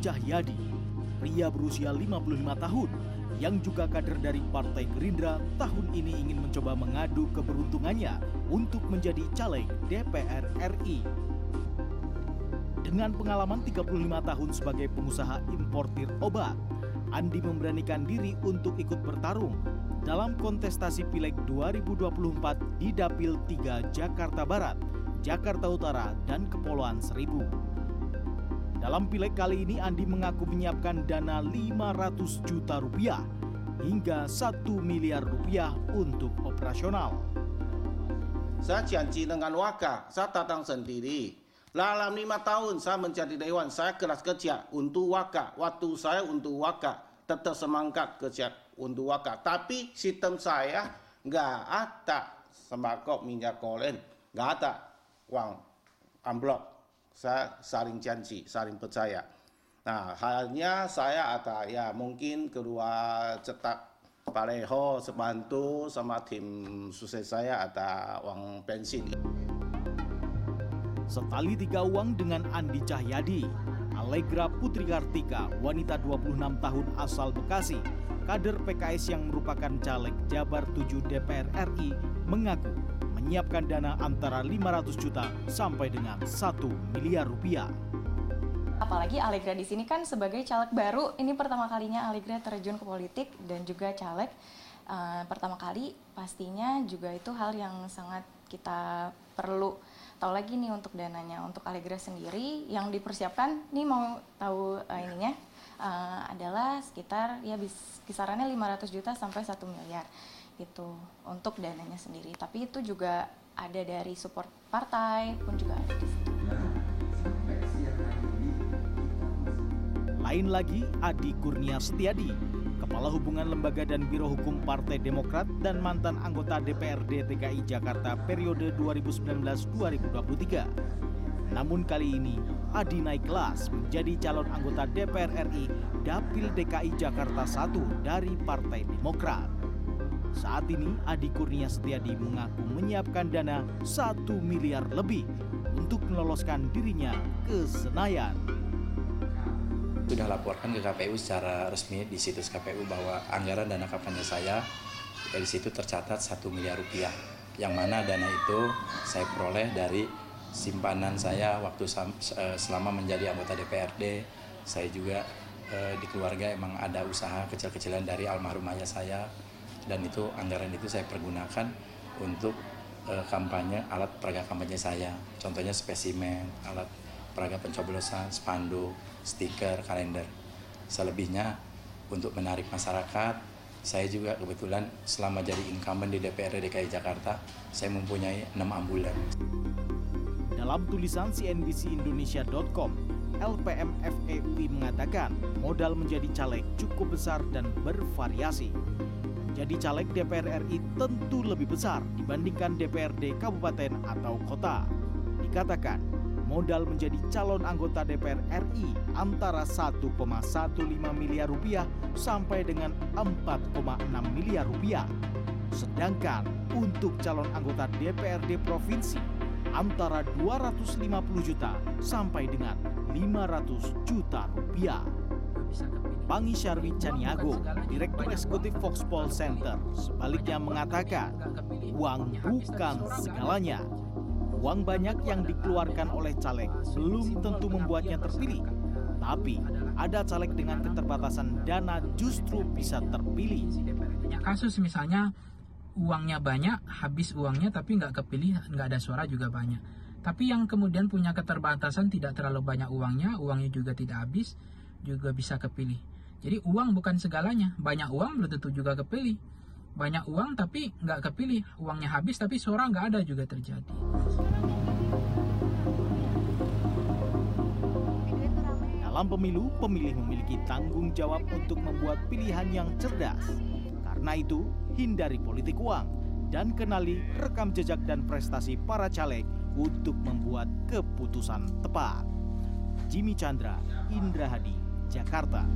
Cahyadi, pria berusia 55 tahun yang juga kader dari Partai Gerindra tahun ini ingin mencoba mengadu keberuntungannya untuk menjadi caleg DPR RI. Dengan pengalaman 35 tahun sebagai pengusaha importir obat, Andi memberanikan diri untuk ikut bertarung dalam kontestasi Pileg 2024 di Dapil 3 Jakarta Barat, Jakarta Utara, dan Kepulauan Seribu. Dalam pileg kali ini Andi mengaku menyiapkan dana 500 juta rupiah hingga 1 miliar rupiah untuk operasional. Saya janji dengan warga, saya datang sendiri. Dalam lima tahun saya menjadi dewan, saya keras kerja untuk warga. Waktu saya untuk warga, tetap semangat kerja untuk warga. Tapi sistem saya nggak ada sembako minyak goreng, nggak ada uang amplop saya saling janji, saling percaya. Nah, halnya saya ada ya mungkin kedua cetak Pareho sebantu sama tim sukses saya ada uang pensiun. Setali tiga uang dengan Andi Cahyadi, Allegra Putri Kartika, wanita 26 tahun asal Bekasi, kader PKS yang merupakan caleg Jabar 7 DPR RI, mengaku menyiapkan dana antara 500 juta sampai dengan 1 miliar rupiah. Apalagi Allegra di sini kan sebagai caleg baru, ini pertama kalinya Allegra terjun ke politik dan juga caleg. Uh, pertama kali pastinya juga itu hal yang sangat kita perlu tahu lagi nih untuk dananya untuk Allegra sendiri yang dipersiapkan nih mau tahu uh, ininya uh, adalah sekitar ya bis, kisarannya 500 juta sampai 1 miliar gitu untuk dananya sendiri. Tapi itu juga ada dari support partai pun juga ada di situ. Lain lagi Adi Kurnia Setiadi, Kepala Hubungan Lembaga dan Biro Hukum Partai Demokrat dan mantan anggota DPRD DKI Jakarta periode 2019-2023. Namun kali ini Adi naik kelas menjadi calon anggota DPR RI Dapil DKI Jakarta 1 dari Partai Demokrat. Saat ini Adi Kurnia Setiadi mengaku menyiapkan dana 1 miliar lebih untuk meloloskan dirinya ke Senayan. Sudah laporkan ke KPU secara resmi di situs KPU bahwa anggaran dana kampanye saya dari situ tercatat 1 miliar rupiah. Yang mana dana itu saya peroleh dari simpanan saya waktu eh, selama menjadi anggota DPRD. Saya juga eh, di keluarga emang ada usaha kecil-kecilan dari almarhum ayah saya dan itu anggaran itu saya pergunakan untuk uh, kampanye alat peraga kampanye saya. Contohnya spesimen alat peraga pencoblosan spanduk stiker kalender. Selebihnya untuk menarik masyarakat saya juga kebetulan selama jadi incumbent di DPRD DKI Jakarta saya mempunyai 6 ambulan. Dalam tulisan cnbcindonesia.com LPM FEUI mengatakan modal menjadi caleg cukup besar dan bervariasi jadi caleg DPR RI tentu lebih besar dibandingkan DPRD kabupaten atau kota. Dikatakan, modal menjadi calon anggota DPR RI antara 1,15 miliar rupiah sampai dengan 4,6 miliar rupiah. Sedangkan untuk calon anggota DPRD provinsi antara 250 juta sampai dengan 500 juta rupiah. Pangi Syarwi Caniago, Direktur Eksekutif Foxpol Center, sebaliknya mengatakan, uang bukan segalanya. Uang banyak yang dikeluarkan oleh caleg belum tentu membuatnya terpilih. Tapi ada caleg dengan keterbatasan dana justru bisa terpilih. Kasus misalnya uangnya banyak, habis uangnya tapi nggak kepilih, nggak ada suara juga banyak. Tapi yang kemudian punya keterbatasan tidak terlalu banyak uangnya, uangnya juga tidak habis, juga bisa kepilih. Jadi uang bukan segalanya. Banyak uang belum tentu juga kepilih. Banyak uang tapi nggak kepilih. Uangnya habis tapi suara nggak ada juga terjadi. Dalam pemilu, pemilih memiliki tanggung jawab untuk membuat pilihan yang cerdas. Karena itu, hindari politik uang dan kenali rekam jejak dan prestasi para caleg untuk membuat keputusan tepat. Jimmy Chandra, Indra Hadi, Jakarta.